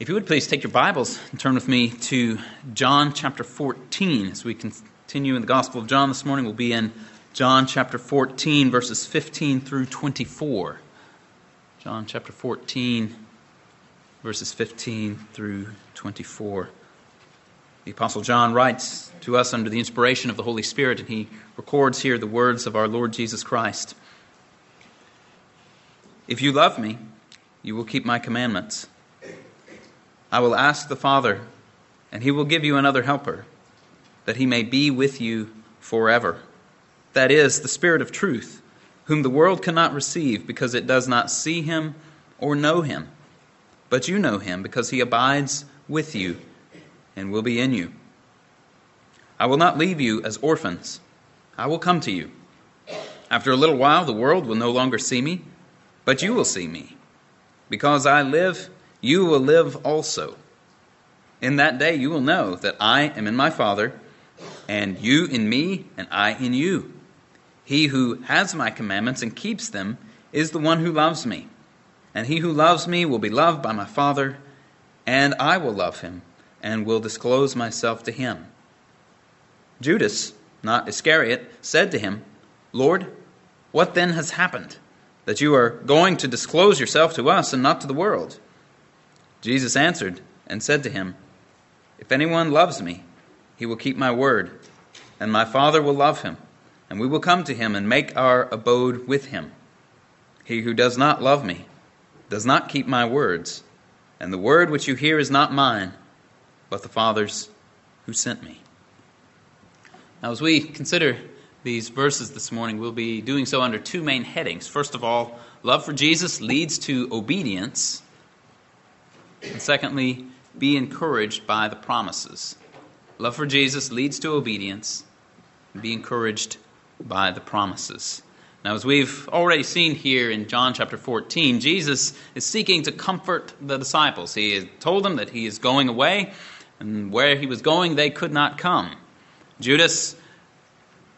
If you would please take your Bibles and turn with me to John chapter 14. As we continue in the Gospel of John this morning, we'll be in John chapter 14, verses 15 through 24. John chapter 14, verses 15 through 24. The Apostle John writes to us under the inspiration of the Holy Spirit, and he records here the words of our Lord Jesus Christ. If you love me, you will keep my commandments. I will ask the Father, and he will give you another helper, that he may be with you forever. That is, the Spirit of truth, whom the world cannot receive because it does not see him or know him. But you know him because he abides with you and will be in you. I will not leave you as orphans, I will come to you. After a little while, the world will no longer see me, but you will see me. Because I live, you will live also. In that day you will know that I am in my Father, and you in me, and I in you. He who has my commandments and keeps them is the one who loves me. And he who loves me will be loved by my Father, and I will love him, and will disclose myself to him. Judas, not Iscariot, said to him, Lord, what then has happened, that you are going to disclose yourself to us and not to the world? Jesus answered and said to him, If anyone loves me, he will keep my word, and my Father will love him, and we will come to him and make our abode with him. He who does not love me does not keep my words, and the word which you hear is not mine, but the Father's who sent me. Now, as we consider these verses this morning, we'll be doing so under two main headings. First of all, love for Jesus leads to obedience. And secondly, be encouraged by the promises. Love for Jesus leads to obedience. Be encouraged by the promises. Now, as we've already seen here in John chapter 14, Jesus is seeking to comfort the disciples. He told them that he is going away, and where he was going, they could not come. Judas,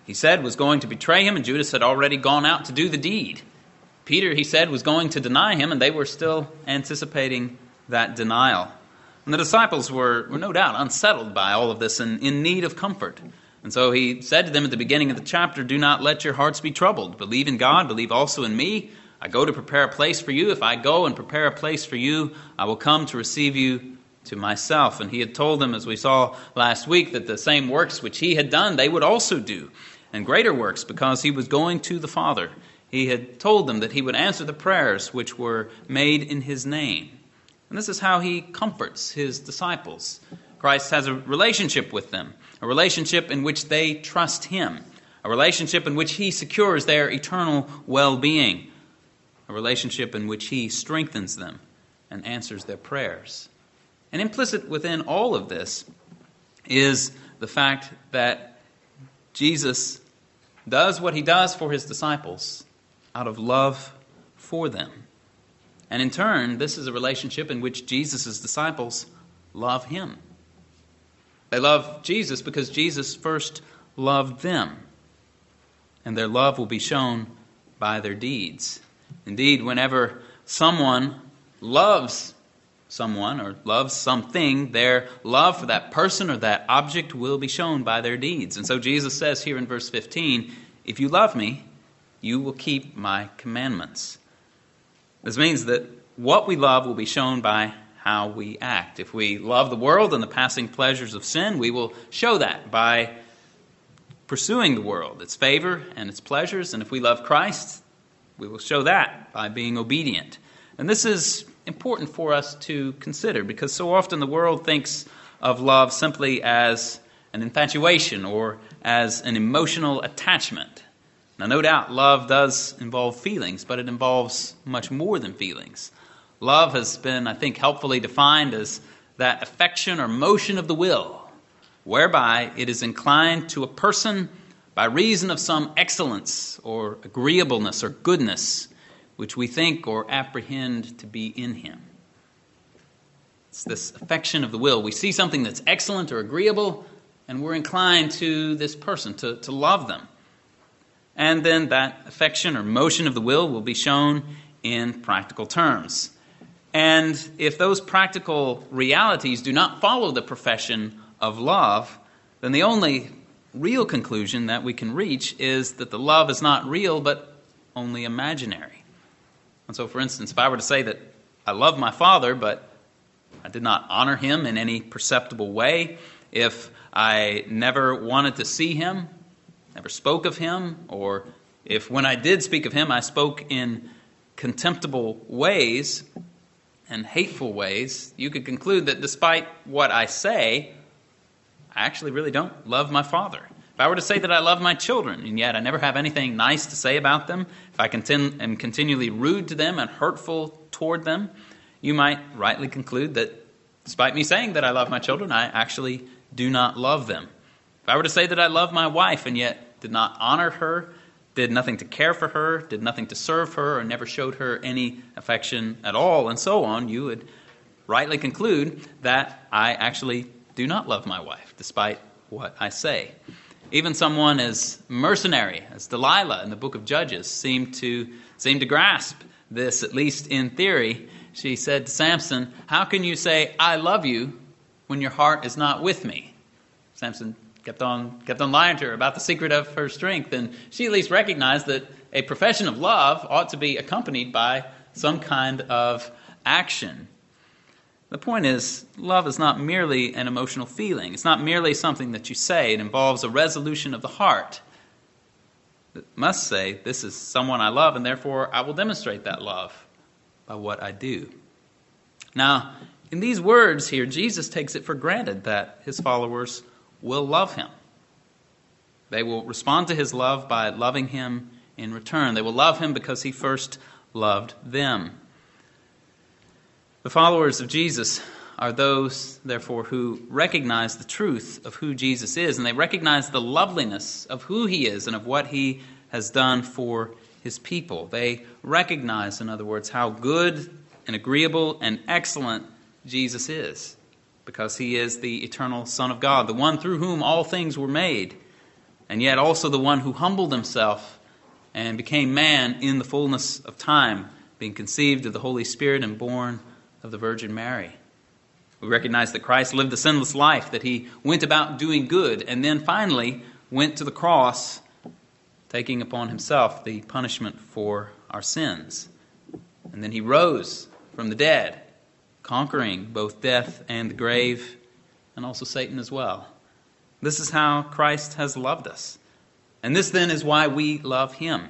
he said, was going to betray him, and Judas had already gone out to do the deed. Peter, he said, was going to deny him, and they were still anticipating that denial. And the disciples were, were no doubt unsettled by all of this and in need of comfort. And so he said to them at the beginning of the chapter, Do not let your hearts be troubled. Believe in God, believe also in me. I go to prepare a place for you. If I go and prepare a place for you, I will come to receive you to myself. And he had told them, as we saw last week, that the same works which he had done, they would also do, and greater works, because he was going to the Father. He had told them that he would answer the prayers which were made in his name. And this is how he comforts his disciples. Christ has a relationship with them, a relationship in which they trust him, a relationship in which he secures their eternal well being, a relationship in which he strengthens them and answers their prayers. And implicit within all of this is the fact that Jesus does what he does for his disciples out of love for them. And in turn, this is a relationship in which Jesus' disciples love him. They love Jesus because Jesus first loved them. And their love will be shown by their deeds. Indeed, whenever someone loves someone or loves something, their love for that person or that object will be shown by their deeds. And so Jesus says here in verse 15, If you love me, you will keep my commandments. This means that what we love will be shown by how we act. If we love the world and the passing pleasures of sin, we will show that by pursuing the world, its favor and its pleasures. And if we love Christ, we will show that by being obedient. And this is important for us to consider because so often the world thinks of love simply as an infatuation or as an emotional attachment. Now, no doubt love does involve feelings, but it involves much more than feelings. Love has been, I think, helpfully defined as that affection or motion of the will, whereby it is inclined to a person by reason of some excellence or agreeableness or goodness which we think or apprehend to be in him. It's this affection of the will. We see something that's excellent or agreeable, and we're inclined to this person, to, to love them. And then that affection or motion of the will will be shown in practical terms. And if those practical realities do not follow the profession of love, then the only real conclusion that we can reach is that the love is not real but only imaginary. And so, for instance, if I were to say that I love my father, but I did not honor him in any perceptible way, if I never wanted to see him, never spoke of him, or if when I did speak of him, I spoke in contemptible ways and hateful ways, you could conclude that despite what I say, I actually really don't love my father. If I were to say that I love my children, and yet I never have anything nice to say about them, if I continu- am continually rude to them and hurtful toward them, you might rightly conclude that despite me saying that I love my children, I actually do not love them. If I were to say that I love my wife and yet did not honor her, did nothing to care for her, did nothing to serve her, or never showed her any affection at all, and so on, you would rightly conclude that I actually do not love my wife, despite what I say. Even someone as mercenary as Delilah in the book of Judges seemed to, seemed to grasp this, at least in theory. She said to Samson, How can you say, I love you, when your heart is not with me? Samson kept on, kept on lying to her about the secret of her strength, and she at least recognized that a profession of love ought to be accompanied by some kind of action. The point is, love is not merely an emotional feeling. It's not merely something that you say. It involves a resolution of the heart that must say, This is someone I love, and therefore I will demonstrate that love by what I do. Now, in these words here, Jesus takes it for granted that his followers will love him. They will respond to his love by loving him in return. They will love him because he first loved them. The followers of Jesus are those, therefore, who recognize the truth of who Jesus is, and they recognize the loveliness of who he is and of what he has done for his people. They recognize, in other words, how good and agreeable and excellent Jesus is, because he is the eternal Son of God, the one through whom all things were made, and yet also the one who humbled himself and became man in the fullness of time, being conceived of the Holy Spirit and born of the Virgin Mary. We recognize that Christ lived a sinless life, that he went about doing good, and then finally went to the cross, taking upon himself the punishment for our sins. And then he rose from the dead, conquering both death and the grave, and also Satan as well. This is how Christ has loved us. And this then is why we love him.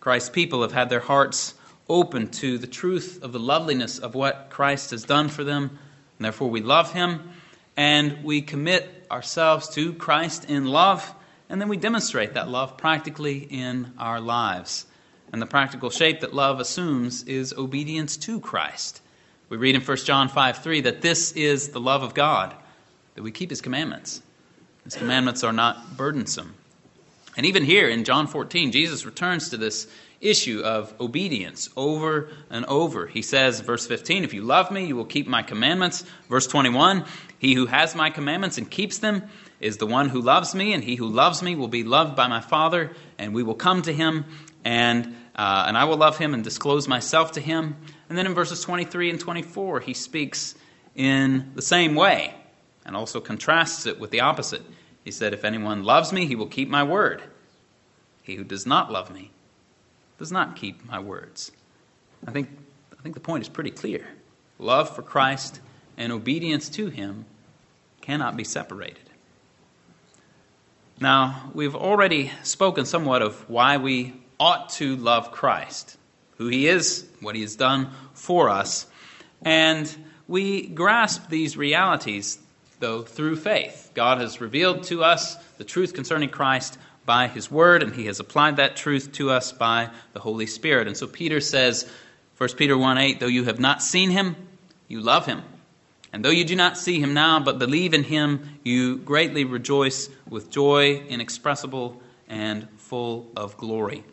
Christ's people have had their hearts open to the truth of the loveliness of what Christ has done for them, and therefore we love him, and we commit ourselves to Christ in love, and then we demonstrate that love practically in our lives. And the practical shape that love assumes is obedience to Christ. We read in 1 John 5 3 that this is the love of God, that we keep his commandments. His commandments are not burdensome. And even here in John 14, Jesus returns to this issue of obedience over and over. He says, verse 15, If you love me, you will keep my commandments. Verse 21, He who has my commandments and keeps them is the one who loves me, and he who loves me will be loved by my Father, and we will come to him, and, uh, and I will love him and disclose myself to him. And then in verses 23 and 24, he speaks in the same way and also contrasts it with the opposite. He said, If anyone loves me, he will keep my word. He who does not love me does not keep my words. I think, I think the point is pretty clear. Love for Christ and obedience to him cannot be separated. Now, we've already spoken somewhat of why we ought to love Christ, who he is, what he has done for us, and we grasp these realities, though, through faith. God has revealed to us the truth concerning Christ by his word, and he has applied that truth to us by the Holy Spirit. And so Peter says, 1 Peter 1 8, though you have not seen him, you love him. And though you do not see him now, but believe in him, you greatly rejoice with joy inexpressible and full of glory.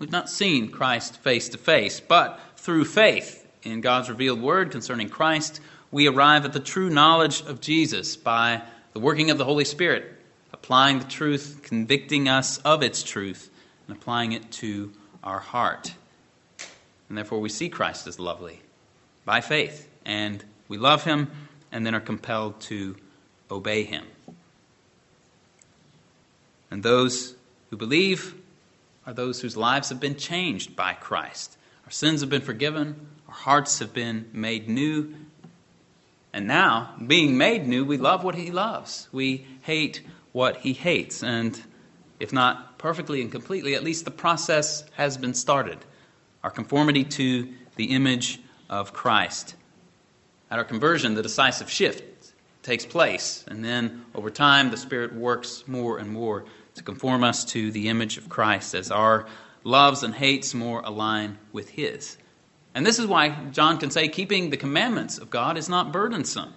We've not seen Christ face to face, but through faith in God's revealed word concerning Christ, we arrive at the true knowledge of Jesus by the working of the Holy Spirit applying the truth, convicting us of its truth, and applying it to our heart. And therefore, we see Christ as lovely. by faith, and we love him and then are compelled to obey him. And those who believe are those whose lives have been changed by Christ. Our sins have been forgiven, our hearts have been made new. And now, being made new, we love what he loves. We hate what he hates. And if not perfectly and completely, at least the process has been started. Our conformity to the image of Christ. At our conversion, the decisive shift takes place, and then over time, the Spirit works more and more to conform us to the image of Christ as our loves and hates more align with His. And this is why John can say keeping the commandments of God is not burdensome.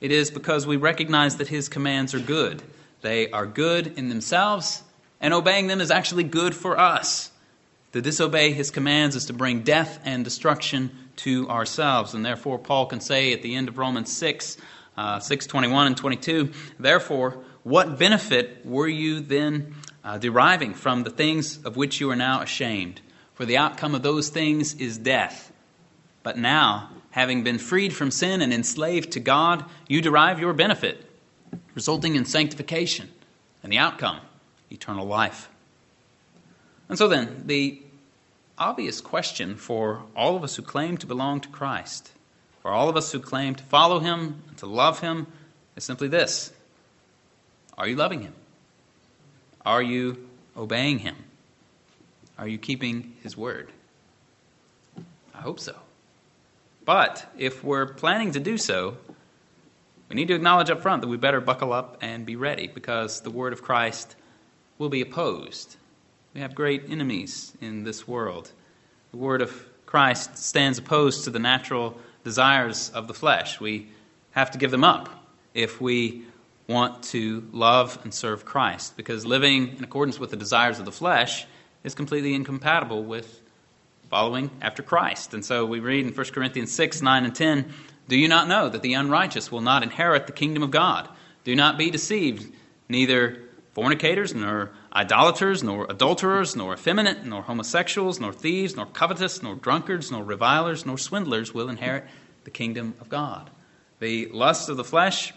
It is because we recognize that His commands are good. They are good in themselves, and obeying them is actually good for us. To disobey His commands is to bring death and destruction to ourselves. And therefore, Paul can say at the end of Romans 6, uh, 6 21 and 22, therefore, what benefit were you then uh, deriving from the things of which you are now ashamed? For the outcome of those things is death. But now, having been freed from sin and enslaved to God, you derive your benefit, resulting in sanctification, and the outcome, eternal life. And so then, the obvious question for all of us who claim to belong to Christ, for all of us who claim to follow Him and to love Him, is simply this Are you loving Him? Are you obeying Him? Are you keeping His word? I hope so. But if we're planning to do so, we need to acknowledge up front that we better buckle up and be ready because the word of Christ will be opposed. We have great enemies in this world. The word of Christ stands opposed to the natural desires of the flesh. We have to give them up if we want to love and serve Christ because living in accordance with the desires of the flesh is completely incompatible with following after Christ. And so we read in 1 Corinthians 6 9 and 10 Do you not know that the unrighteous will not inherit the kingdom of God? Do not be deceived, neither fornicators, nor idolaters, nor adulterers, nor effeminate, nor homosexuals, nor thieves, nor covetous, nor drunkards, nor revilers, nor swindlers will inherit the kingdom of God. The lust of the flesh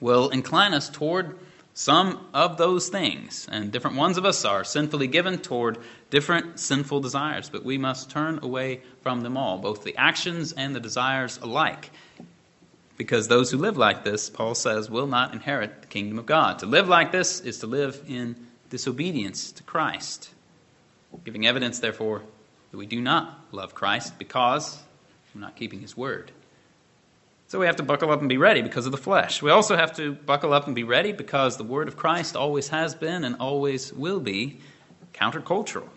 will incline us toward some of those things, and different ones of us are sinfully given toward different sinful desires, but we must turn away from them all, both the actions and the desires alike. Because those who live like this, Paul says, will not inherit the kingdom of God. To live like this is to live in disobedience to Christ, giving evidence, therefore, that we do not love Christ because we're not keeping his word. So we have to buckle up and be ready because of the flesh. We also have to buckle up and be ready because the word of Christ always has been and always will be countercultural.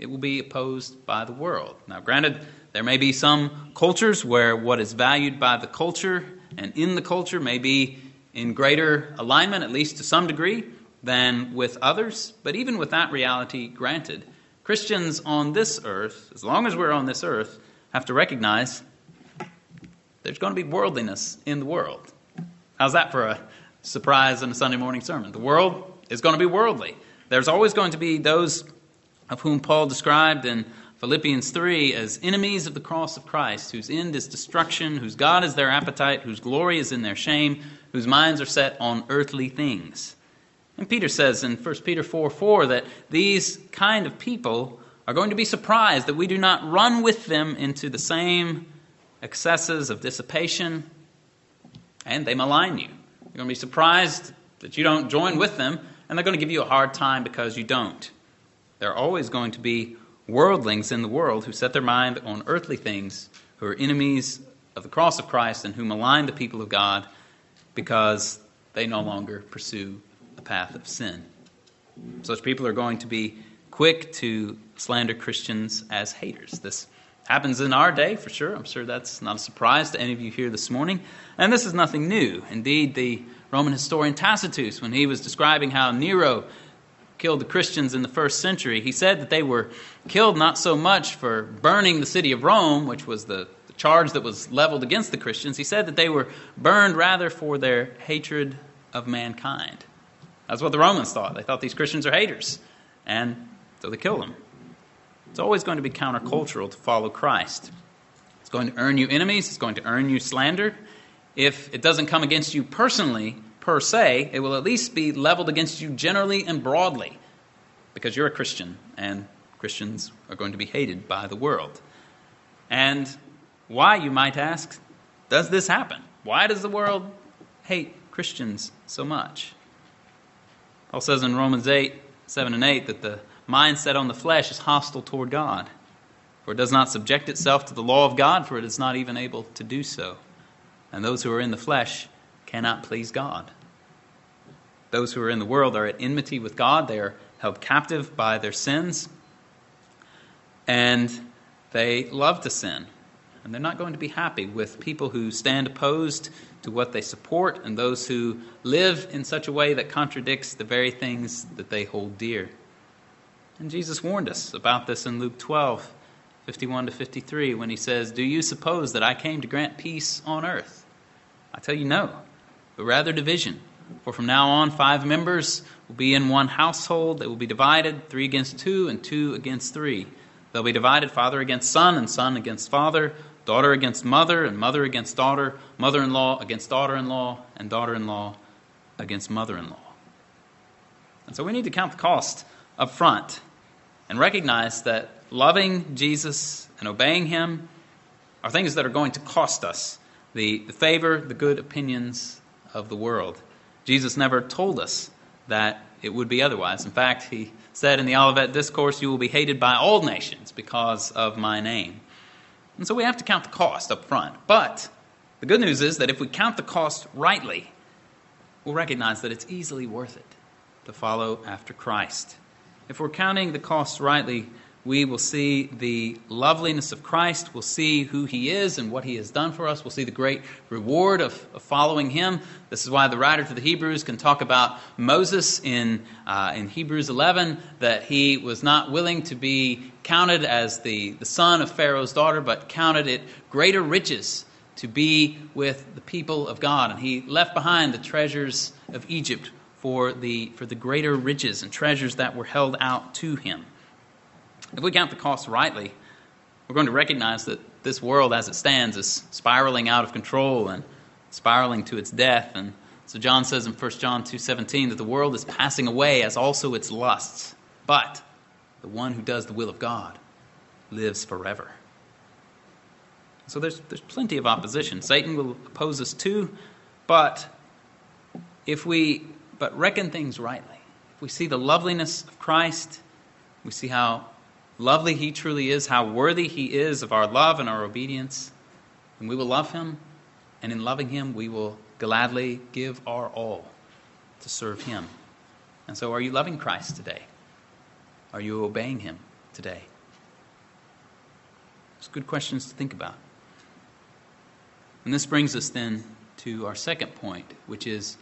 It will be opposed by the world. Now, granted, there may be some cultures where what is valued by the culture and in the culture may be in greater alignment, at least to some degree, than with others. But even with that reality granted, Christians on this earth, as long as we're on this earth, have to recognize there's going to be worldliness in the world. How's that for a surprise in a Sunday morning sermon? The world is going to be worldly. There's always going to be those of whom Paul described in Philippians 3 as enemies of the cross of Christ, whose end is destruction, whose God is their appetite, whose glory is in their shame, whose minds are set on earthly things. And Peter says in 1 Peter 4 4 that these kind of people are going to be surprised that we do not run with them into the same excesses of dissipation, and they malign you. You're going to be surprised that you don't join with them, and they're going to give you a hard time because you don't. There are always going to be worldlings in the world who set their mind on earthly things, who are enemies of the cross of Christ, and who malign the people of God because they no longer pursue a path of sin. Such people are going to be quick to slander Christians as haters. This Happens in our day, for sure. I'm sure that's not a surprise to any of you here this morning. And this is nothing new. Indeed, the Roman historian Tacitus, when he was describing how Nero killed the Christians in the first century, he said that they were killed not so much for burning the city of Rome, which was the, charge that was leveled against the Christians. He said that they were burned rather for their hatred of mankind. That's what the Romans thought. They thought these Christians are haters. And so they killed them. It's always going to be countercultural to follow Christ. It's going to earn you enemies, it's going to earn you slander. If it doesn't come against you personally, per se, it will at least be leveled against you generally and broadly because you're a Christian and Christians are going to be hated by the world. And why, you might ask, does this happen? Why does the world hate Christians so much? Paul says in Romans 8, 7 and 8 that the mindset on the flesh is hostile toward God. For it does not subject itself to the law of God, for it is not even able to do so. And those who are in the flesh cannot please God. Those who are in the world are at enmity with God. They are held captive by their sins. And they love to sin. And they're not going to be happy with people who stand opposed to what they support and those who live in such a way that contradicts the very things that they hold dear. And Jesus warned us about this in Luke 12, 51 to 53, when he says, Do you suppose that I came to grant peace on earth? I tell you no, but rather division. For from now on, five members will be in one household. They will be divided, three against two, and two against three. They'll be divided, father against son, and son against father, daughter against mother, and mother against daughter, mother in law against daughter in law, and daughter in law against mother in law. And so we need to count the cost up front and recognize that loving Jesus and obeying Him are things that are going to cost us the, the favor, the good opinions of the world. Jesus never told us that it would be otherwise. In fact, he said in the Olivet Discourse, You will be hated by all nations because of my name. And so we have to count the cost up front. But the good news is that if we count the cost rightly, we'll recognize that it's easily worth it to follow after Christ. If we're counting the cost rightly, we will see the loveliness of Christ. We'll see who he is and what he has done for us. We'll see the great reward of, of following him. This is why the writer to the Hebrews can talk about Moses in, uh, in Hebrews 11, that he was not willing to be counted as the, the son of Pharaoh's daughter, but counted it greater riches to be with the people of God. And he left behind the treasures of Egypt for the, for the greater riches and treasures that were held out to him. If we count the cost rightly, we're going to recognize that this world as it stands is spiraling out of control and spiraling to its death. And so John says in 1 John 2:17 that the world is passing away as also its lusts. But the one who does the will of God lives forever. So there's, there's plenty of opposition. Satan will oppose us too, but if we but reckon things rightly, if we see the loveliness of Christ, we see how lovely He truly is, how worthy He is of our love and our obedience, and we will love Him, and in loving Him, we will gladly give our all to serve Him. And so, are you loving Christ today? Are you obeying Him today? It's good questions to think about. And this brings us then to our second point, which is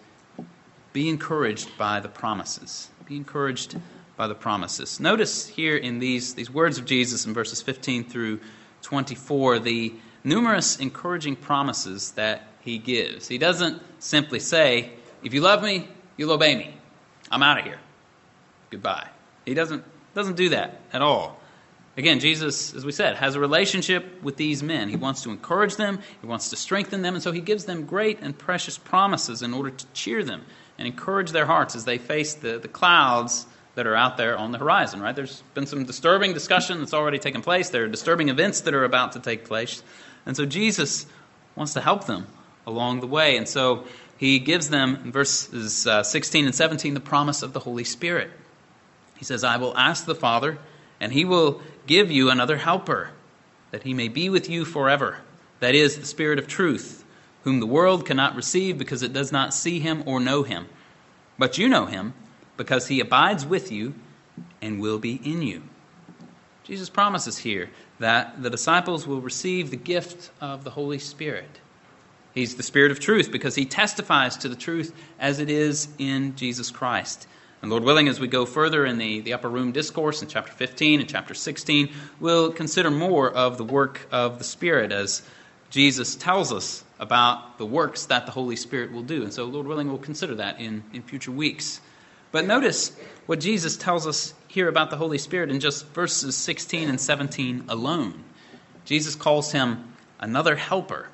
be encouraged by the promises. Be encouraged by the promises. Notice here in these, these words of Jesus in verses 15 through 24 the numerous encouraging promises that he gives. He doesn't simply say, If you love me, you'll obey me. I'm out of here. Goodbye. He doesn't, doesn't do that at all. Again, Jesus, as we said, has a relationship with these men. He wants to encourage them, he wants to strengthen them, and so he gives them great and precious promises in order to cheer them and encourage their hearts as they face the, the clouds that are out there on the horizon, right? There's been some disturbing discussion that's already taken place. There are disturbing events that are about to take place. And so Jesus wants to help them along the way. And so he gives them, in verses uh, 16 and 17, the promise of the Holy Spirit. He says, I will ask the Father, and he will give you another helper, that he may be with you forever. That is, the Spirit of truth, whom the world cannot receive because it does not see him or know him. But you know him because he abides with you and will be in you. Jesus promises here that the disciples will receive the gift of the Holy Spirit. He's the Spirit of truth because he testifies to the truth as it is in Jesus Christ. And Lord willing, as we go further in the, the upper room discourse in chapter 15 and chapter 16, we'll consider more of the work of the Spirit as Jesus tells us about the works that the Holy Spirit will do. And so, Lord willing, we'll consider that in, in future weeks. But notice what Jesus tells us here about the Holy Spirit in just verses 16 and 17 alone. Jesus calls him another helper.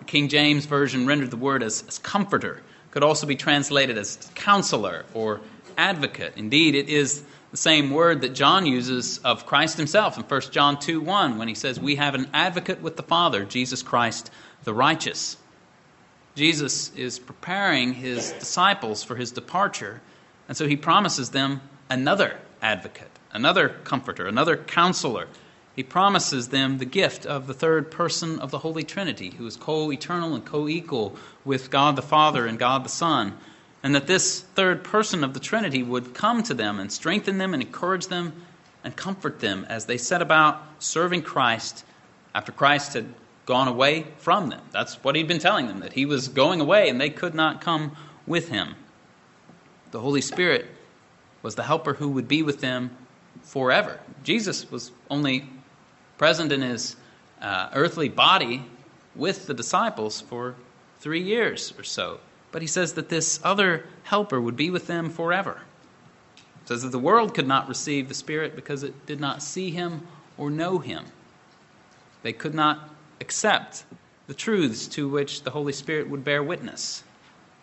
The King James Version rendered the word as, as comforter, could also be translated as counselor or advocate. Indeed, it is the same word that John uses of Christ himself in 1 John 2 1 when he says, We have an advocate with the Father, Jesus Christ the righteous. Jesus is preparing his disciples for his departure, and so he promises them another advocate, another comforter, another counselor. He promises them the gift of the third person of the Holy Trinity, who is co eternal and co equal with God the Father and God the Son and that this third person of the Trinity would come to them and strengthen them and encourage them and comfort them as they set about serving Christ after Christ had gone away from them. That's what he'd been telling them, that he was going away and they could not come with him. The Holy Spirit was the helper who would be with them forever. Jesus was only present in his uh, earthly body with the disciples for three years or so. But he says that this other helper would be with them forever. He says that the world could not receive the Spirit because it did not see him or know him. They could not accept the truths to which the Holy Spirit would bear witness.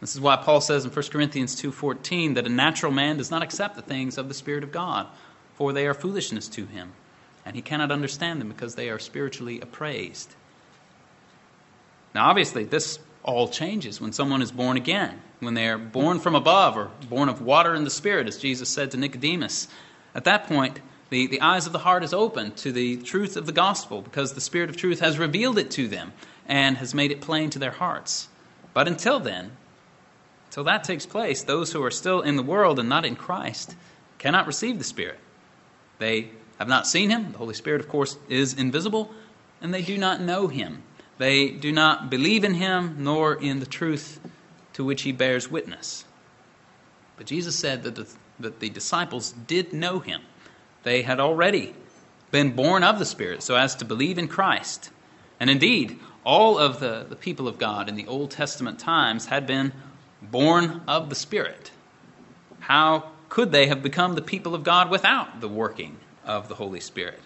This is why Paul says in 1 Corinthians 2:14 that a natural man does not accept the things of the Spirit of God, for they are foolishness to him, and he cannot understand them because they are spiritually appraised. Now obviously this all changes when someone is born again, when they are born from above or born of water and the Spirit, as Jesus said to Nicodemus. At that point, the, the eyes of the heart is open to the truth of the gospel because the Spirit of truth has revealed it to them and has made it plain to their hearts. But until then, until that takes place, those who are still in the world and not in Christ cannot receive the Spirit. They have not seen Him. The Holy Spirit, of course, is invisible, and they do not know Him. They do not believe in him nor in the truth to which he bears witness. But Jesus said that the, that the disciples did know him. They had already been born of the Spirit so as to believe in Christ. And indeed, all of the, the people of God in the Old Testament times had been born of the Spirit. How could they have become the people of God without the working of the Holy Spirit?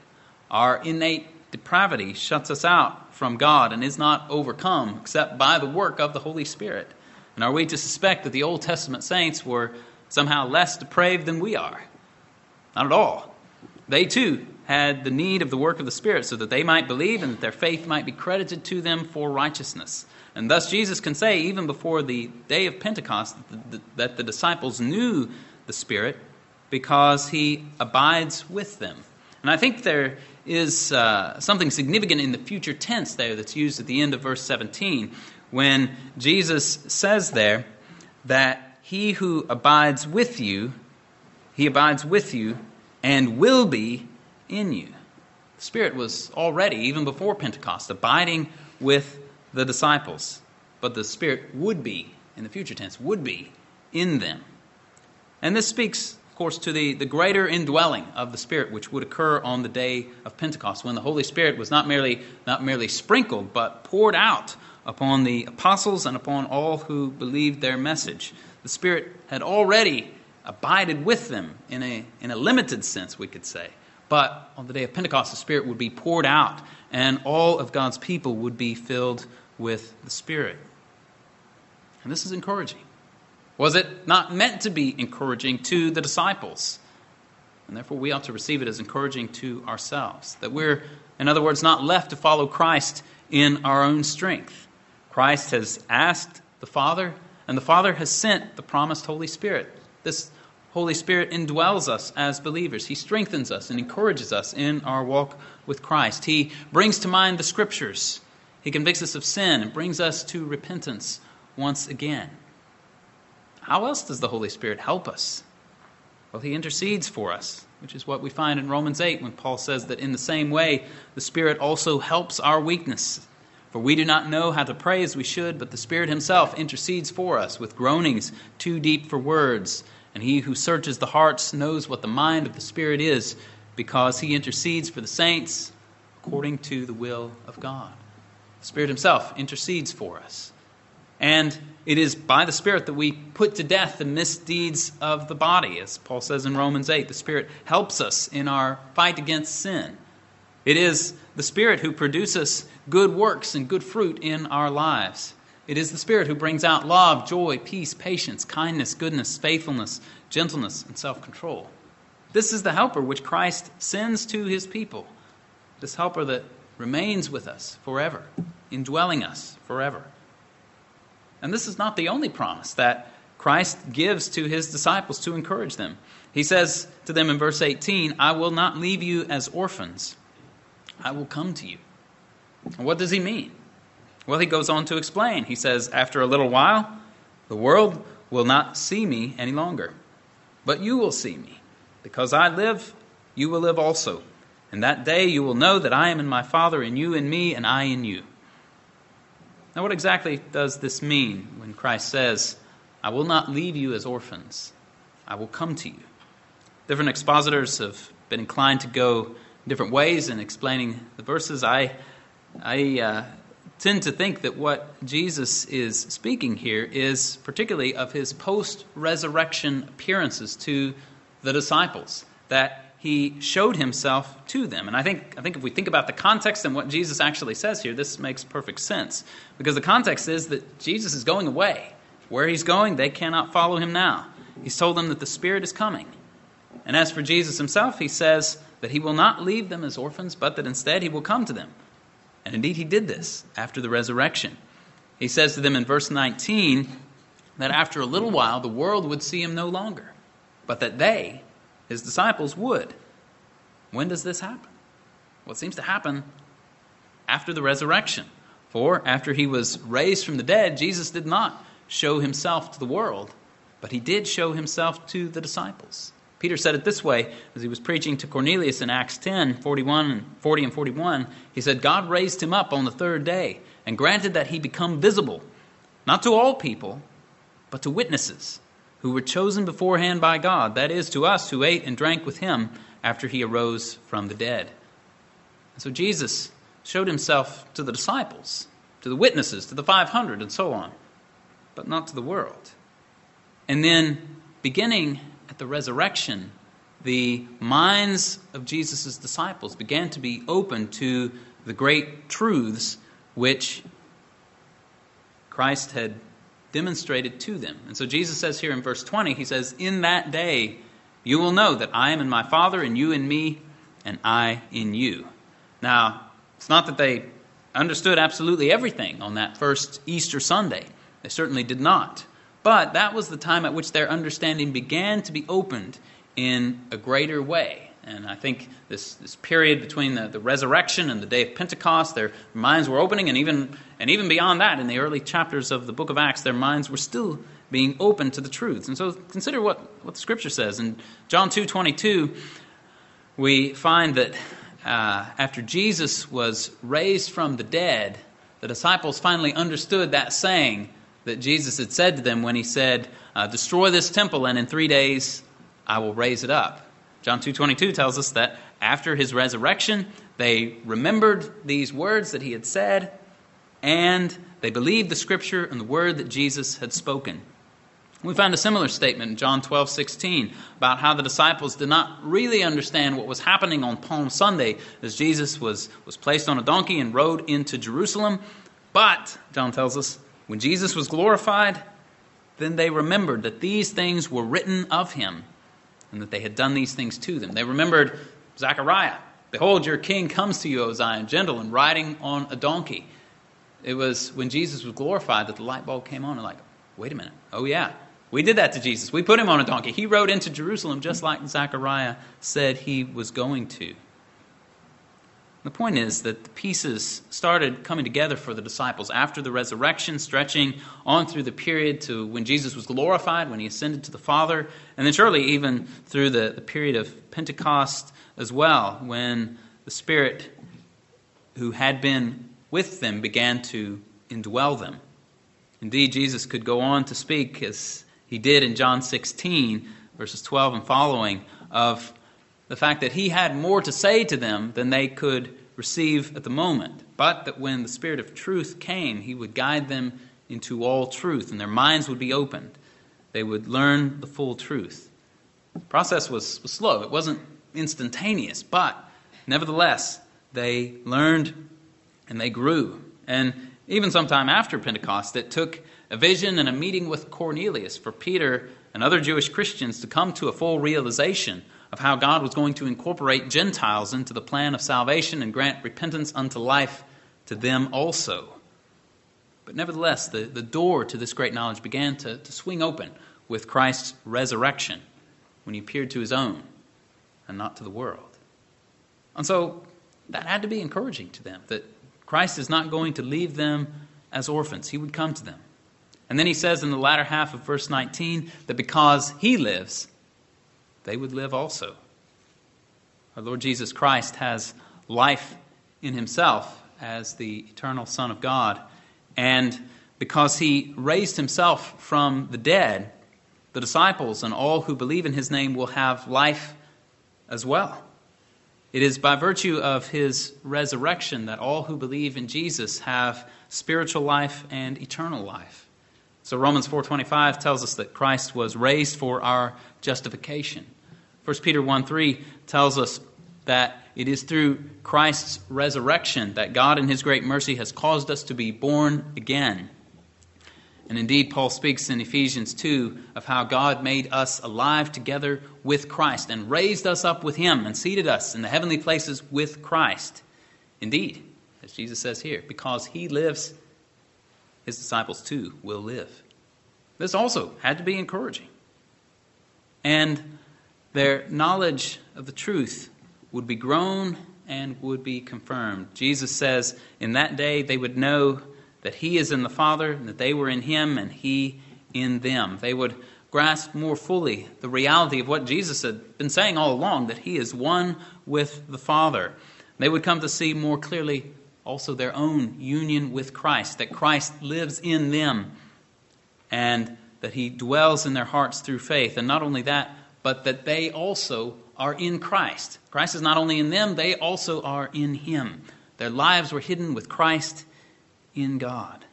Our innate depravity shuts us out from God and is not overcome except by the work of the Holy Spirit. And are we to suspect that the Old Testament saints were somehow less depraved than we are? Not at all. They too had the need of the work of the Spirit so that they might believe and that their faith might be credited to them for righteousness. And thus Jesus can say, even before the day of Pentecost, that the disciples knew the Spirit because he abides with them. And I think there is uh, something significant in the future tense there that's used at the end of verse 17 when Jesus says there that he who abides with you, he abides with you and will be in you. The Spirit was already, even before Pentecost, abiding with the disciples. But the Spirit would be, in the future tense, would be in them. And this speaks course, to the, the greater indwelling of the Spirit, which would occur on the day of Pentecost, when the Holy Spirit was not merely, not merely sprinkled, but poured out upon the apostles and upon all who believed their message. The Spirit had already abided with them in a, in a limited sense, we could say. But on the day of Pentecost, the Spirit would be poured out, and all of God's people would be filled with the Spirit. And this is encouraging. Was it not meant to be encouraging to the disciples? And therefore, we ought to receive it as encouraging to ourselves. That we're, in other words, not left to follow Christ in our own strength. Christ has asked the Father, and the Father has sent the promised Holy Spirit. This Holy Spirit indwells us as believers. He strengthens us and encourages us in our walk with Christ. He brings to mind the Scriptures. He convicts us of sin and brings us to repentance once again. How else does the Holy Spirit help us? Well, he intercedes for us, which is what we find in Romans 8 when Paul says that in the same way the Spirit also helps our weakness. For we do not know how to pray as we should, but the Spirit Himself intercedes for us with groanings too deep for words. And He who searches the hearts knows what the mind of the Spirit is, because He intercedes for the saints according to the will of God. The Spirit Himself intercedes for us. And it is by the Spirit that we put to death the misdeeds of the body, as Paul says in Romans 8. The Spirit helps us in our fight against sin. It is the Spirit who produces good works and good fruit in our lives. It is the Spirit who brings out love, joy, peace, patience, kindness, goodness, faithfulness, gentleness, and self control. This is the helper which Christ sends to his people. This helper that remains with us forever, indwelling us forever. And this is not the only promise that Christ gives to his disciples to encourage them. He says to them in verse 18, I will not leave you as orphans, I will come to you. And what does he mean? Well, he goes on to explain. He says, After a little while, the world will not see me any longer, but you will see me. Because I live, you will live also. And that day you will know that I am in my Father, and you in me, and I in you. Now, what exactly does this mean when Christ says, I will not leave you as orphans, I will come to you? Different expositors have been inclined to go different ways in explaining the verses. I, I uh, tend to think that what Jesus is speaking here is particularly of his post resurrection appearances to the disciples, that he showed himself to them. And I think, I think if we think about the context and what Jesus actually says here, this makes perfect sense. Because the context is that Jesus is going away. Where he's going, they cannot follow him now. He's told them that the Spirit is coming. And as for Jesus himself, he says that he will not leave them as orphans, but that instead he will come to them. And indeed, he did this after the resurrection. He says to them in verse 19 that after a little while the world would see him no longer but that they, his disciples, would. When does this happen? Well, it seems to happen after the resurrection. For after he was raised from the dead, Jesus did not show himself to the world, but he did show himself to the disciples. Peter said it this way as he was preaching to Cornelius in Acts 10 41 and 40 and 41. He said, God raised him up on the third day and granted that he become visible, not to all people, but to witnesses who were chosen beforehand by God, that is, to us who ate and drank with him after he arose from the dead. And so Jesus showed himself to the disciples, to the witnesses, to the 500, and so on, but not to the world. And then, beginning at the resurrection, the minds of Jesus' disciples began to be open to the great truths which Christ had demonstrated to them. And so Jesus says here in verse 20, he says, In that day you will know that I am in my Father, and you in me, and I in you. Now, it's not that they understood absolutely everything on that first Easter Sunday. They certainly did not. But that was the time at which their understanding began to be opened in a greater way. And I think this, this period between the, the resurrection and the day of Pentecost, their minds were opening, and even, and even beyond that, in the early chapters of the book of Acts, their minds were still being open to the truths. And so consider what, what the scripture says. In John 2 22, we find that uh, after Jesus was raised from the dead, the disciples finally understood that saying that Jesus had said to them when he said, uh, Destroy this temple, and in three days I will raise it up. John 2:22 tells us that after his resurrection, they remembered these words that he had said and they believed the scripture and the word that Jesus had spoken. We find a similar statement in John 12, 16 about how the disciples did not really understand what was happening on Palm Sunday as Jesus was, was placed on a donkey and rode into Jerusalem. But, John tells us, when Jesus was glorified, then they remembered that these things were written of him and that they had done these things to them. They remembered Zechariah. Behold, your king comes to you, O Zion, gentle and riding on a donkey. It was when Jesus was glorified that the light bulb came on and like, wait a minute. Oh yeah, we did that to Jesus. We put him on a donkey. He rode into Jerusalem just like Zechariah said he was going to. The point is that the pieces started coming together for the disciples after the resurrection, stretching on through the period to when Jesus was glorified, when he ascended to the Father, and then surely even through the, the period of Pentecost as well, when the Spirit who had been with them began to indwell them. Indeed, Jesus could go on to speak, as he did in John 16, verses 12 and following, of the fact that he had more to say to them than they could receive at the moment, but that when the Spirit of truth came, he would guide them into all truth, and their minds would be opened. They would learn the full truth. The process was, was slow, it wasn't instantaneous, but nevertheless, they learned and they grew. And even sometime after Pentecost, it took a vision and a meeting with Cornelius for Peter and other Jewish Christians to come to a full realization of how God was going to incorporate Gentiles into the plan of salvation and grant repentance unto life to them also. But nevertheless, the, the door to this great knowledge began to, to swing open with Christ's resurrection when he appeared to his own and not to the world. And so that had to be encouraging to them that Christ is not going to leave them as orphans, he would come to them. And then he says in the latter half of verse 19 that because he lives, they would live also. Our Lord Jesus Christ has life in himself as the eternal Son of God. And because he raised himself from the dead, the disciples and all who believe in his name will have life as well. It is by virtue of his resurrection that all who believe in Jesus have spiritual life and eternal life. So Romans 4:25 tells us that Christ was raised for our justification. 1 Peter 1 3 tells us that it is through Christ's resurrection that God, in His great mercy, has caused us to be born again. And indeed, Paul speaks in Ephesians 2 of how God made us alive together with Christ and raised us up with Him and seated us in the heavenly places with Christ. Indeed, as Jesus says here, because He lives, His disciples too will live. This also had to be encouraging. And their knowledge of the truth would be grown and would be confirmed. Jesus says, In that day they would know that He is in the Father, and that they were in Him, and He in them. They would grasp more fully the reality of what Jesus had been saying all along that He is one with the Father. They would come to see more clearly also their own union with Christ, that Christ lives in them, and that He dwells in their hearts through faith. And not only that, but that they also are in Christ. Christ is not only in them, they also are in Him. Their lives were hidden with Christ in God.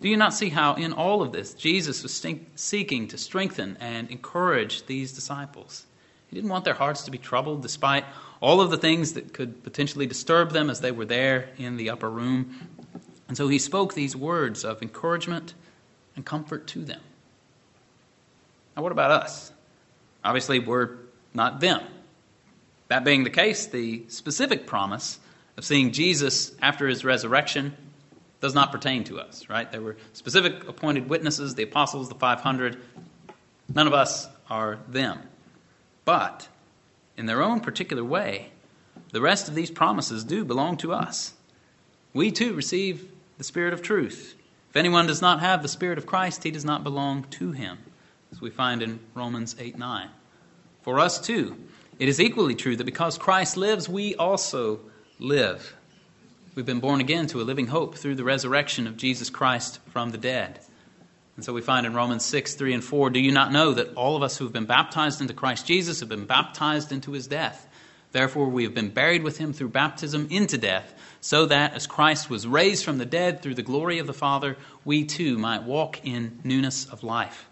Do you not see how, in all of this, Jesus was seeking to strengthen and encourage these disciples? He didn't want their hearts to be troubled despite all of the things that could potentially disturb them as they were there in the upper room. And so he spoke these words of encouragement and comfort to them. Now, what about us? Obviously, we're not them. That being the case, the specific promise of seeing Jesus after his resurrection does not pertain to us, right? There were specific appointed witnesses, the apostles, the 500. None of us are them. But in their own particular way, the rest of these promises do belong to us. We too receive the Spirit of truth. If anyone does not have the Spirit of Christ, he does not belong to him as we find in Romans 8 9. For us too, it is equally true that because Christ lives, we also live. We've been born again to a living hope through the resurrection of Jesus Christ from the dead. And so we find in Romans 6 3 and 4 Do you not know that all of us who have been baptized into Christ Jesus have been baptized into his death? Therefore, we have been buried with him through baptism into death, so that as Christ was raised from the dead through the glory of the Father, we too might walk in newness of life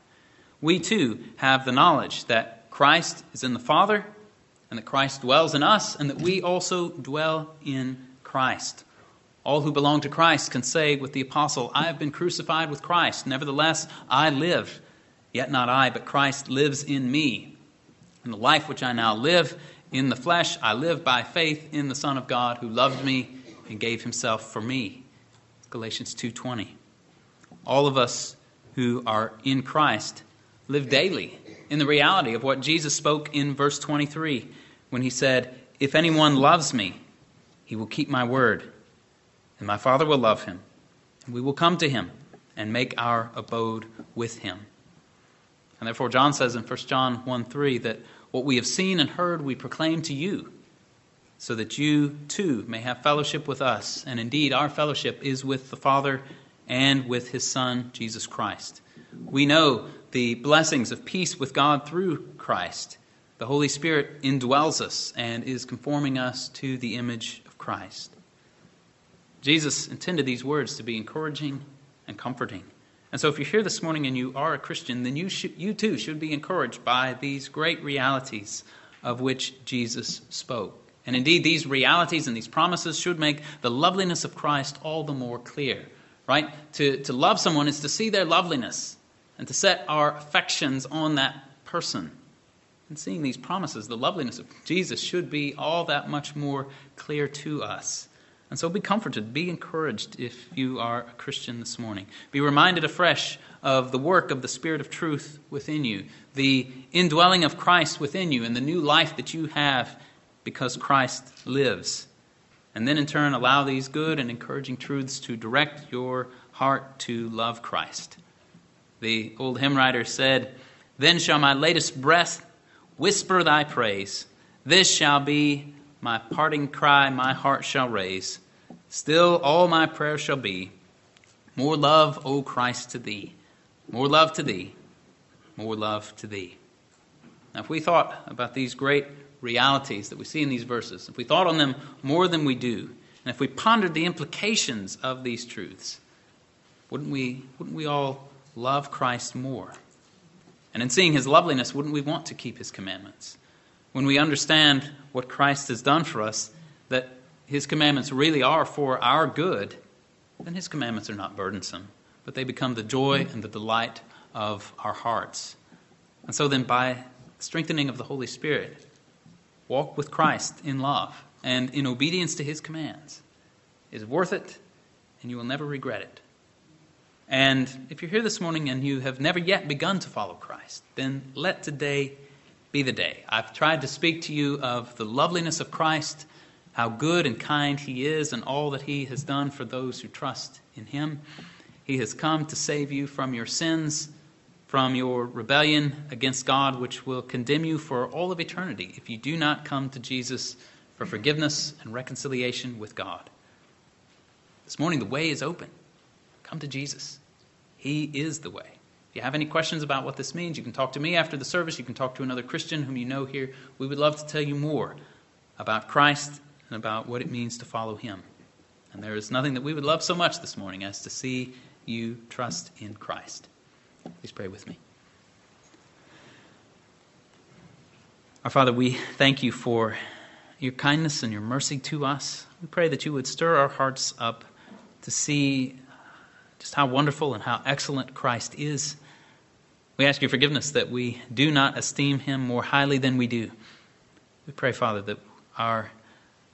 we too have the knowledge that Christ is in the Father, and that Christ dwells in us, and that we also dwell in Christ. All who belong to Christ can say with the apostle, I have been crucified with Christ. Nevertheless, I live. Yet not I, but Christ lives in me. And the life which I now live in the flesh, I live by faith in the Son of God who loved me and gave himself for me. Galatians 2:20. All of us who are in Christ live daily in the reality of what Jesus spoke in verse 23 when he said, If anyone loves me, he will keep my word, and my Father will love him, and we will come to him and make our abode with him. And therefore, John says in 1 John 1 3 that what we have seen and heard we proclaim to you, so that you too may have fellowship with us. And indeed, our fellowship is with the Father and with his Son, Jesus Christ. We know the blessings of peace with God through Christ. The Holy Spirit indwells us and is conforming us to the image of Christ. Jesus intended these words to be encouraging and comforting. And so, if you're here this morning and you are a Christian, then you, you too should be encouraged by these great realities of which Jesus spoke. And indeed, these realities and these promises should make the loveliness of Christ all the more clear, right? To, to love someone is to see their loveliness and to set our affections on that person. And seeing these promises, the loveliness of Jesus should be all that much more clear to us. And so be comforted, be encouraged if you are a Christian this morning. Be reminded afresh of the work of the Spirit of truth within you, the indwelling of Christ within you, and the new life that you have because Christ lives. And then in turn, allow these good and encouraging truths to direct your heart to love Christ. The old hymn writer said, Then shall my latest breath whisper thy praise. This shall be my parting cry, my heart shall raise. Still, all my prayer shall be more love, O Christ, to thee. More love to thee. More love to thee. Now, if we thought about these great realities that we see in these verses, if we thought on them more than we do, and if we pondered the implications of these truths, wouldn't we, wouldn't we all love Christ more? And in seeing his loveliness, wouldn't we want to keep his commandments? when we understand what Christ has done for us, that his commandments really are for our good, then his commandments are not burdensome, but they become the joy and the delight of our hearts. And so then, by strengthening of the Holy Spirit, walk with Christ in love and in obedience to his commands is worth it, and you will never regret it. And if you're here this morning and you have never yet begun to follow Christ, then let today be the day. I've tried to speak to you of the loveliness of Christ, how good and kind He is, and all that He has done for those who trust in Him. He has come to save you from your sins, from your rebellion against God, which will condemn you for all of eternity if you do not come to Jesus for forgiveness and reconciliation with God. This morning, the way is open. Come to Jesus. He is the way. If you have any questions about what this means, you can talk to me after the service. You can talk to another Christian whom you know here. We would love to tell you more about Christ and about what it means to follow Him. And there is nothing that we would love so much this morning as to see you trust in Christ. Please pray with me. Our Father, we thank you for your kindness and your mercy to us. We pray that you would stir our hearts up to see just how wonderful and how excellent Christ is. We ask your forgiveness that we do not esteem him more highly than we do. We pray, Father, that our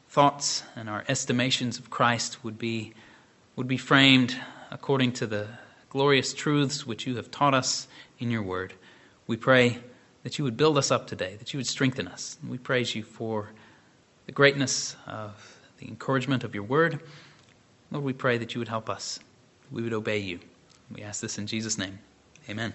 thoughts and our estimations of Christ would be, would be framed according to the glorious truths which you have taught us in your word. We pray that you would build us up today, that you would strengthen us. And we praise you for the greatness of the encouragement of your word. Lord, we pray that you would help us we would obey you. We ask this in Jesus' name. Amen.